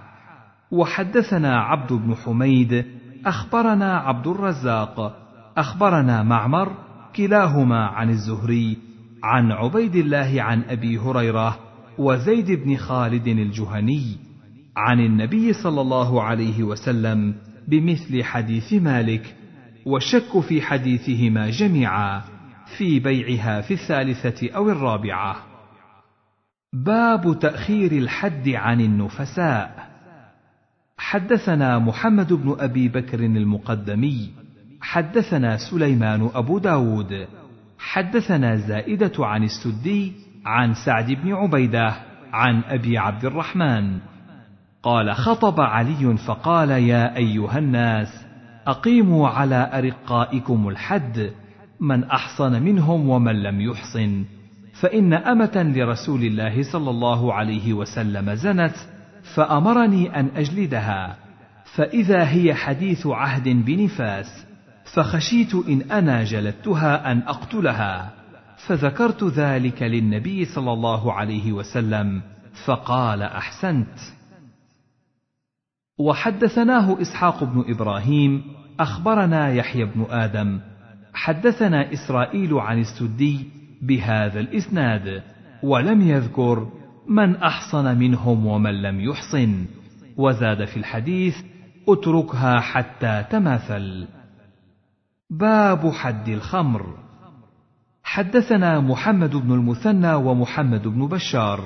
وحدثنا عبد بن حميد أخبرنا عبد الرزاق أخبرنا معمر كلاهما عن الزهري عن عبيد الله عن أبي هريرة وزيد بن خالد الجهني عن النبي صلى الله عليه وسلم بمثل حديث مالك والشك في حديثهما جميعا في بيعها في الثالثة أو الرابعة. باب تأخير الحد عن النفساء. حدثنا محمد بن أبي بكر المقدمي حدثنا سليمان أبو داود حدثنا زائدة عن السدي عن سعد بن عبيدة عن أبي عبد الرحمن. قال خطب علي فقال يا أيها الناس أقيموا على أرقائكم الحد من أحصن منهم ومن لم يحصن. فإن أمة لرسول الله صلى الله عليه وسلم زنت فأمرني أن أجلدها. فإذا هي حديث عهد بنفاس فخشيت إن أنا جلدتها أن أقتلها. فذكرت ذلك للنبي صلى الله عليه وسلم فقال أحسنت. وحدثناه إسحاق بن إبراهيم أخبرنا يحيى بن آدم حدثنا إسرائيل عن السدي بهذا الإسناد ولم يذكر من أحصن منهم ومن لم يحصن وزاد في الحديث اتركها حتى تماثل. باب حد الخمر. حدثنا محمد بن المثنى ومحمد بن بشار.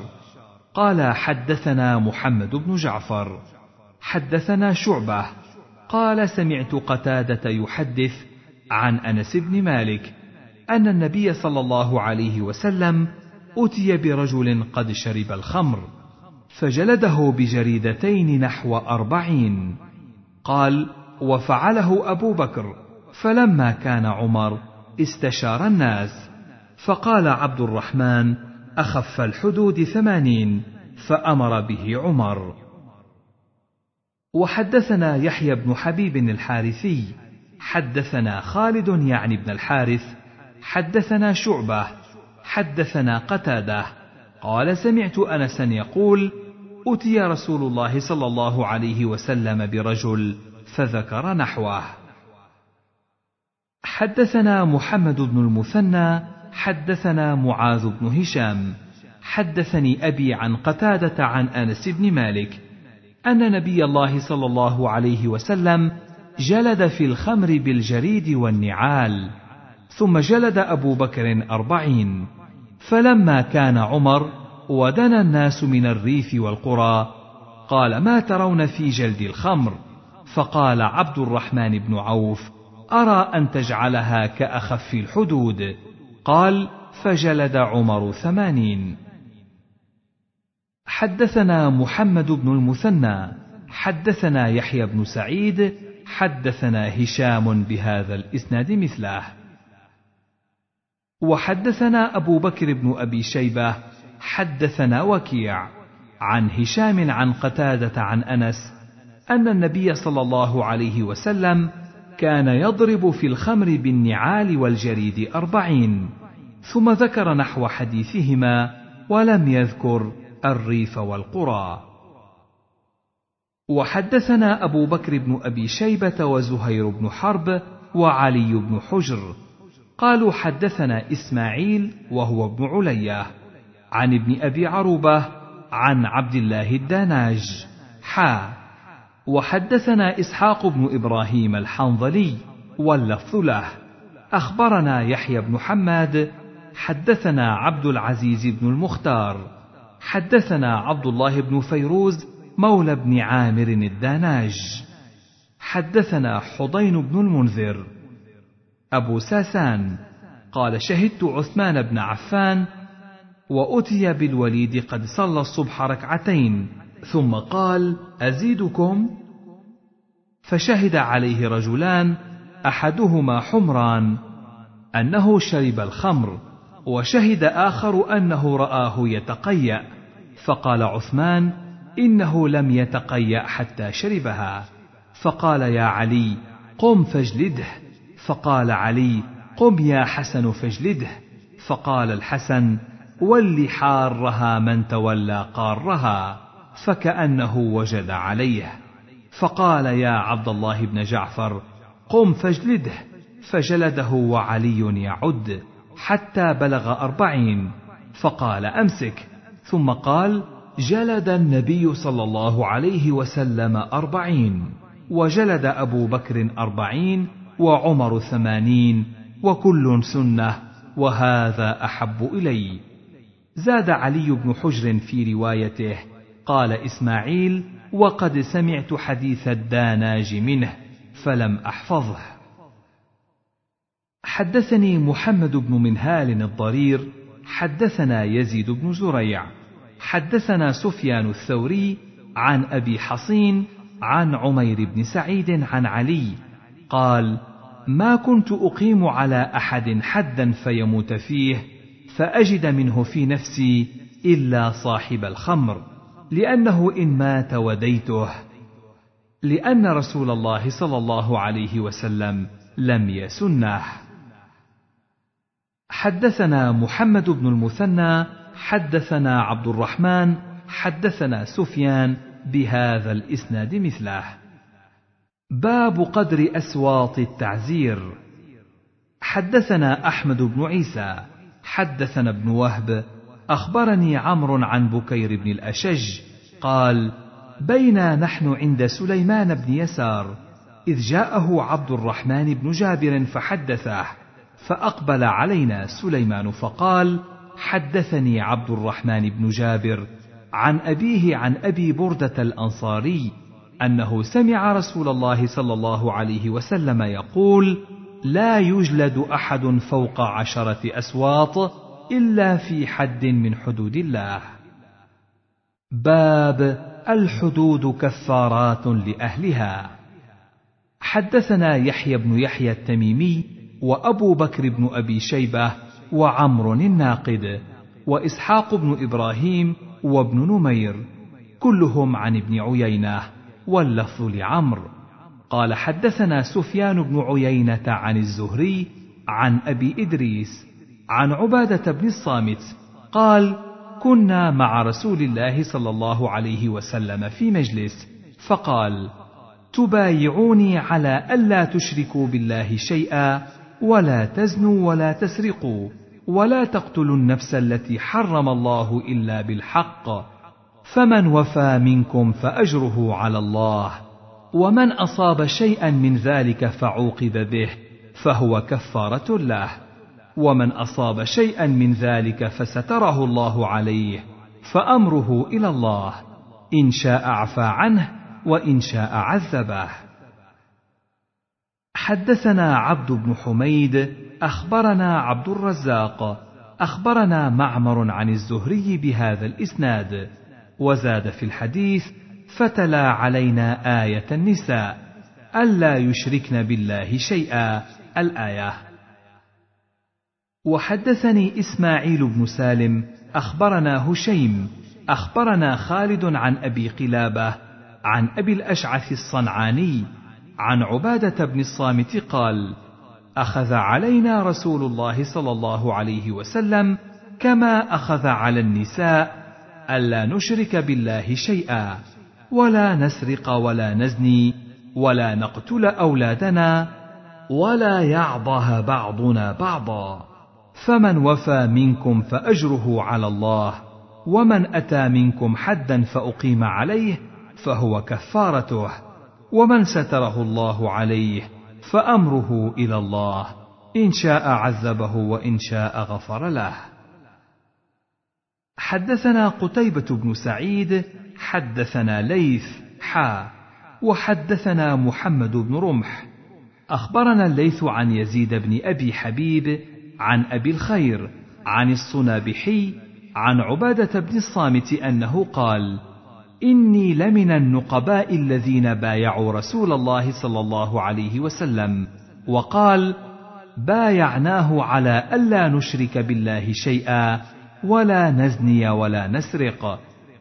قال حدثنا محمد بن جعفر. حدثنا شعبة. قال سمعت قتادة يحدث عن أنس بن مالك أن النبي صلى الله عليه وسلم أتي برجل قد شرب الخمر فجلده بجريدتين نحو أربعين. قال وفعله أبو بكر فلما كان عمر استشار الناس فقال عبد الرحمن أخف الحدود ثمانين فأمر به عمر. وحدثنا يحيى بن حبيب الحارثي حدثنا خالد يعني بن الحارث حدثنا شعبة حدثنا قتادة. قال سمعت انسا يقول أتي رسول الله صلى الله عليه وسلم برجل فذكر نحوه. حدثنا محمد بن المثنى حدثنا معاذ بن هشام. حدثني أبي عن قتادة عن أنس بن مالك. أن نبي الله صلى الله عليه وسلم جلد في الخمر بالجريد والنعال ثم جلد أبو بكر أربعين. فلما كان عمر ودنا الناس من الريف والقرى قال ما ترون في جلد الخمر؟ فقال عبد الرحمن بن عوف أرى أن تجعلها كأخف الحدود. قال فجلد عمر ثمانين. حدثنا محمد بن المثنى حدثنا يحيى بن سعيد حدثنا هشام بهذا الإسناد مثله. وحدثنا أبو بكر بن أبي شيبة حدثنا وكيع عن هشام عن قتادة عن أنس أن النبي صلى الله عليه وسلم كان يضرب في الخمر بالنعال والجريد أربعين ثم ذكر نحو حديثهما ولم يذكر الريف والقرى. وحدثنا أبو بكر بن أبي شيبة وزهير بن حرب وعلي بن حجر. قالوا حدثنا إسماعيل وهو ابن علية عن ابن أبي عروبة عن عبد الله الداناج. حا. وحدثنا إسحاق بن إبراهيم الحنظلي واللفظ له. أخبرنا يحيى بن حماد. حدثنا عبد العزيز بن المختار. حدثنا عبد الله بن فيروز مولى بن عامر الداناج. حدثنا حضين بن المنذر. أبو ساسان قال شهدت عثمان بن عفان وأتي بالوليد قد صلى الصبح ركعتين ثم قال أزيدكم؟ فشهد عليه رجلان أحدهما حمران أنه شرب الخمر وشهد آخر أنه رآه يتقيأ. فقال عثمان إنه لم يتقيأ حتى شربها. فقال يا علي قم فاجلده. فقال علي قم يا حسن فاجلده. فقال الحسن ول حارها من تولى قارها. فكأنه وجد عليه. فقال يا عبد الله بن جعفر قم فاجلده. فجلده وعلي يعد حتى بلغ أربعين. فقال أمسك. ثم قال جلد النبي صلى الله عليه وسلم أربعين وجلد أبو بكر أربعين وعمر ثمانين وكل سنة وهذا أحب إلي. زاد علي بن حجر في روايته قال إسماعيل وقد سمعت حديث الداناج منه فلم أحفظه. حدثني محمد بن منهال الضرير حدثنا يزيد بن زريع حدثنا سفيان الثوري عن أبي حصين عن عمير بن سعيد عن علي قال ما كنت أقيم على أحد حدا فيموت فيه فأجد منه في نفسي إلا صاحب الخمر لأنه إن مات وديته لأن رسول الله صلى الله عليه وسلم لم يسنه. حدثنا محمد بن المثنى حدثنا عبد الرحمن حدثنا سفيان بهذا الإسناد مثله. باب قدر أسواط التعزير. حدثنا أحمد بن عيسى حدثنا ابن وهب أخبرني عمرو عن بكير بن الأشج قال بينا نحن عند سليمان بن يسار إذ جاءه عبد الرحمن بن جابر فحدثه فأقبل علينا سليمان فقال حدثني عبد الرحمن بن جابر عن أبيه عن أبي بردة الأنصاري أنه سمع رسول الله صلى الله عليه وسلم يقول لا يجلد أحد فوق عشرة أسواط إلا في حد من حدود الله. باب الحدود كفارات لأهلها. حدثنا يحيى بن يحيى التميمي وأبو بكر بن أبي شيبة وعمر الناقد وإسحاق بن إبراهيم وابن نمير كلهم عن ابن عيينة واللفظ لعمرو. قال حدثنا سفيان بن عيينة عن الزهري عن أبي إدريس عن عبادة بن الصامت قال كنا مع رسول الله صلى الله عليه وسلم في مجلس فقال تبايعوني على ألا تشركوا بالله شيئا ولا تزنوا ولا تسرقوا ولا تقتلوا النفس التي حرم الله إلا بالحق. فمن وفى منكم فأجره على الله. ومن أصاب شيئا من ذلك فعوقب به فهو كفارة له. ومن أصاب شيئا من ذلك فستره الله عليه فأمره إلى الله. إن شاء عفى عنه وإن شاء عذبه. حدثنا عبد بن حميد أخبرنا عبد الرزاق أخبرنا معمر عن الزهري بهذا الإسناد وزاد في الحديث فتلا علينا آية النساء ألا يشركن بالله شيئا. الآية. وحدثني إسماعيل بن سالم أخبرنا هشيم أخبرنا خالد عن أبي قلابة عن أبي الأشعث الصنعاني عن عبادة بن الصامت قال أخذ علينا رسول الله صلى الله عليه وسلم كما أخذ على النساء ألا نشرك بالله شيئا ولا نسرق ولا نزني ولا نقتل أولادنا ولا يعضه بعضنا بعضا. فمن وفى منكم فأجره على الله ومن أتى منكم حدا فأقيم عليه فهو كفارته. ومن ستره الله عليه فأمره إلى الله إن شاء عذبه وإن شاء غفر له. حدثنا قتيبة بن سعيد حدثنا ليث حا وحدثنا محمد بن رمح. أخبرنا الليث عن يزيد بن أبي حبيب عن أبي الخير عن الصنابحي عن عبادة بن الصامت أنه قال إني لمن النقباء الذين بايعوا رسول الله صلى الله عليه وسلم. وقال بايعناه على ألا نشرك بالله شيئا ولا نزني ولا نسرق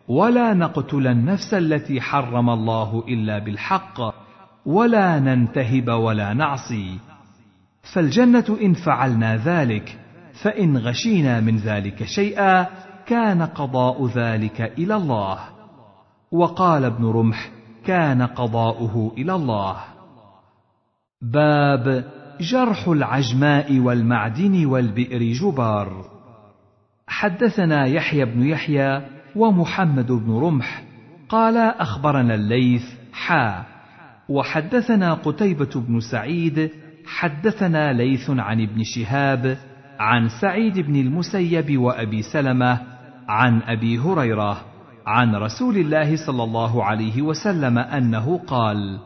ولا نقتل النفس التي حرم الله إلا بالحق ولا ننتهب ولا نعصي. فالجنة إن فعلنا ذلك فإن غشينا من ذلك شيئا كان قضاء ذلك إلى الله. وقال ابن رمح كان قضاؤه إلى الله. باب جرح العجماء والمعدن والبئر جبار. حدثنا يحيى بن يحيى ومحمد بن رمح قال أخبرنا الليث حا. وحدثنا قتيبة بن سعيد حدثنا ليث عن ابن شهاب عن سعيد بن المسيب وأبي سلمة عن أبي هريرة عن رسول الله صلى الله عليه وسلم أنه قال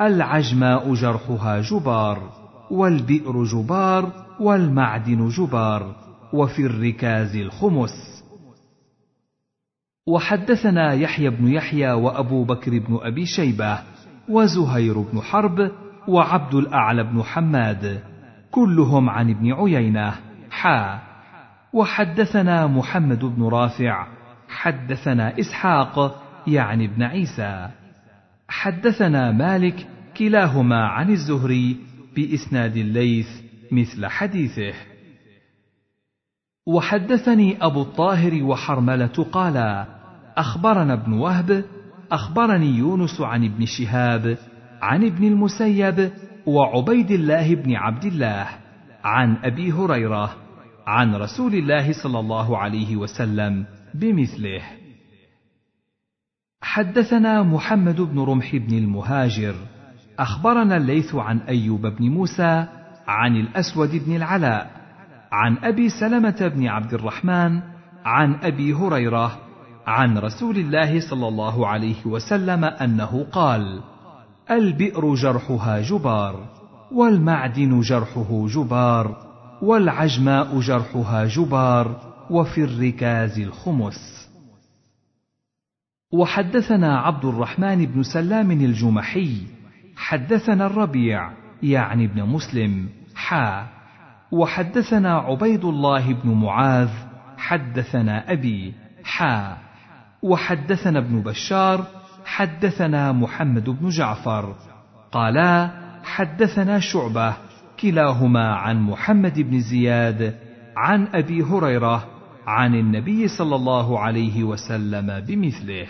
العجماء جرحها جبار والبئر جبار والمعدن جبار وفي الركاز الخمس. وحدثنا يحيى بن يحيى وأبو بكر بن أبي شيبة وزهير بن حرب وعبد الأعلى بن حماد كلهم عن ابن عيينة. حا. وحدثنا محمد بن رافع حدثنا إسحاق يعني ابن عيسى. حدثنا مالك كلاهما عن الزهري بإسناد الليث مثل حديثه. وحدثني أبو الطاهر وحرملة قالا أخبرنا ابن وهب أخبرني يونس عن ابن شهاب عن ابن المسيب وعبيد الله بن عبد الله عن أبي هريرة عن رسول الله صلى الله عليه وسلم. بمثله. حدثنا محمد بن رمح بن المهاجر. أخبرنا الليث عن أيوب بن موسى عن الأسود بن العلاء عن أبي سلمة بن عبد الرحمن عن أبي هريرة عن رسول الله صلى الله عليه وسلم أنه قال البئر جرحها جبار والمعدن جرحه جبار والعجماء جرحها جبار وفي الركاز الخمس. وحدثنا عبد الرحمن بن سلام الجمحي حدثنا الربيع يعني ابن مسلم حا. وحدثنا عبيد الله بن معاذ حدثنا أبي حا. وحدثنا ابن بشار حدثنا محمد بن جعفر. قالا حدثنا شعبة كلاهما عن محمد بن زياد عن أبي هريرة عن النبي صلى الله عليه وسلم بمثله.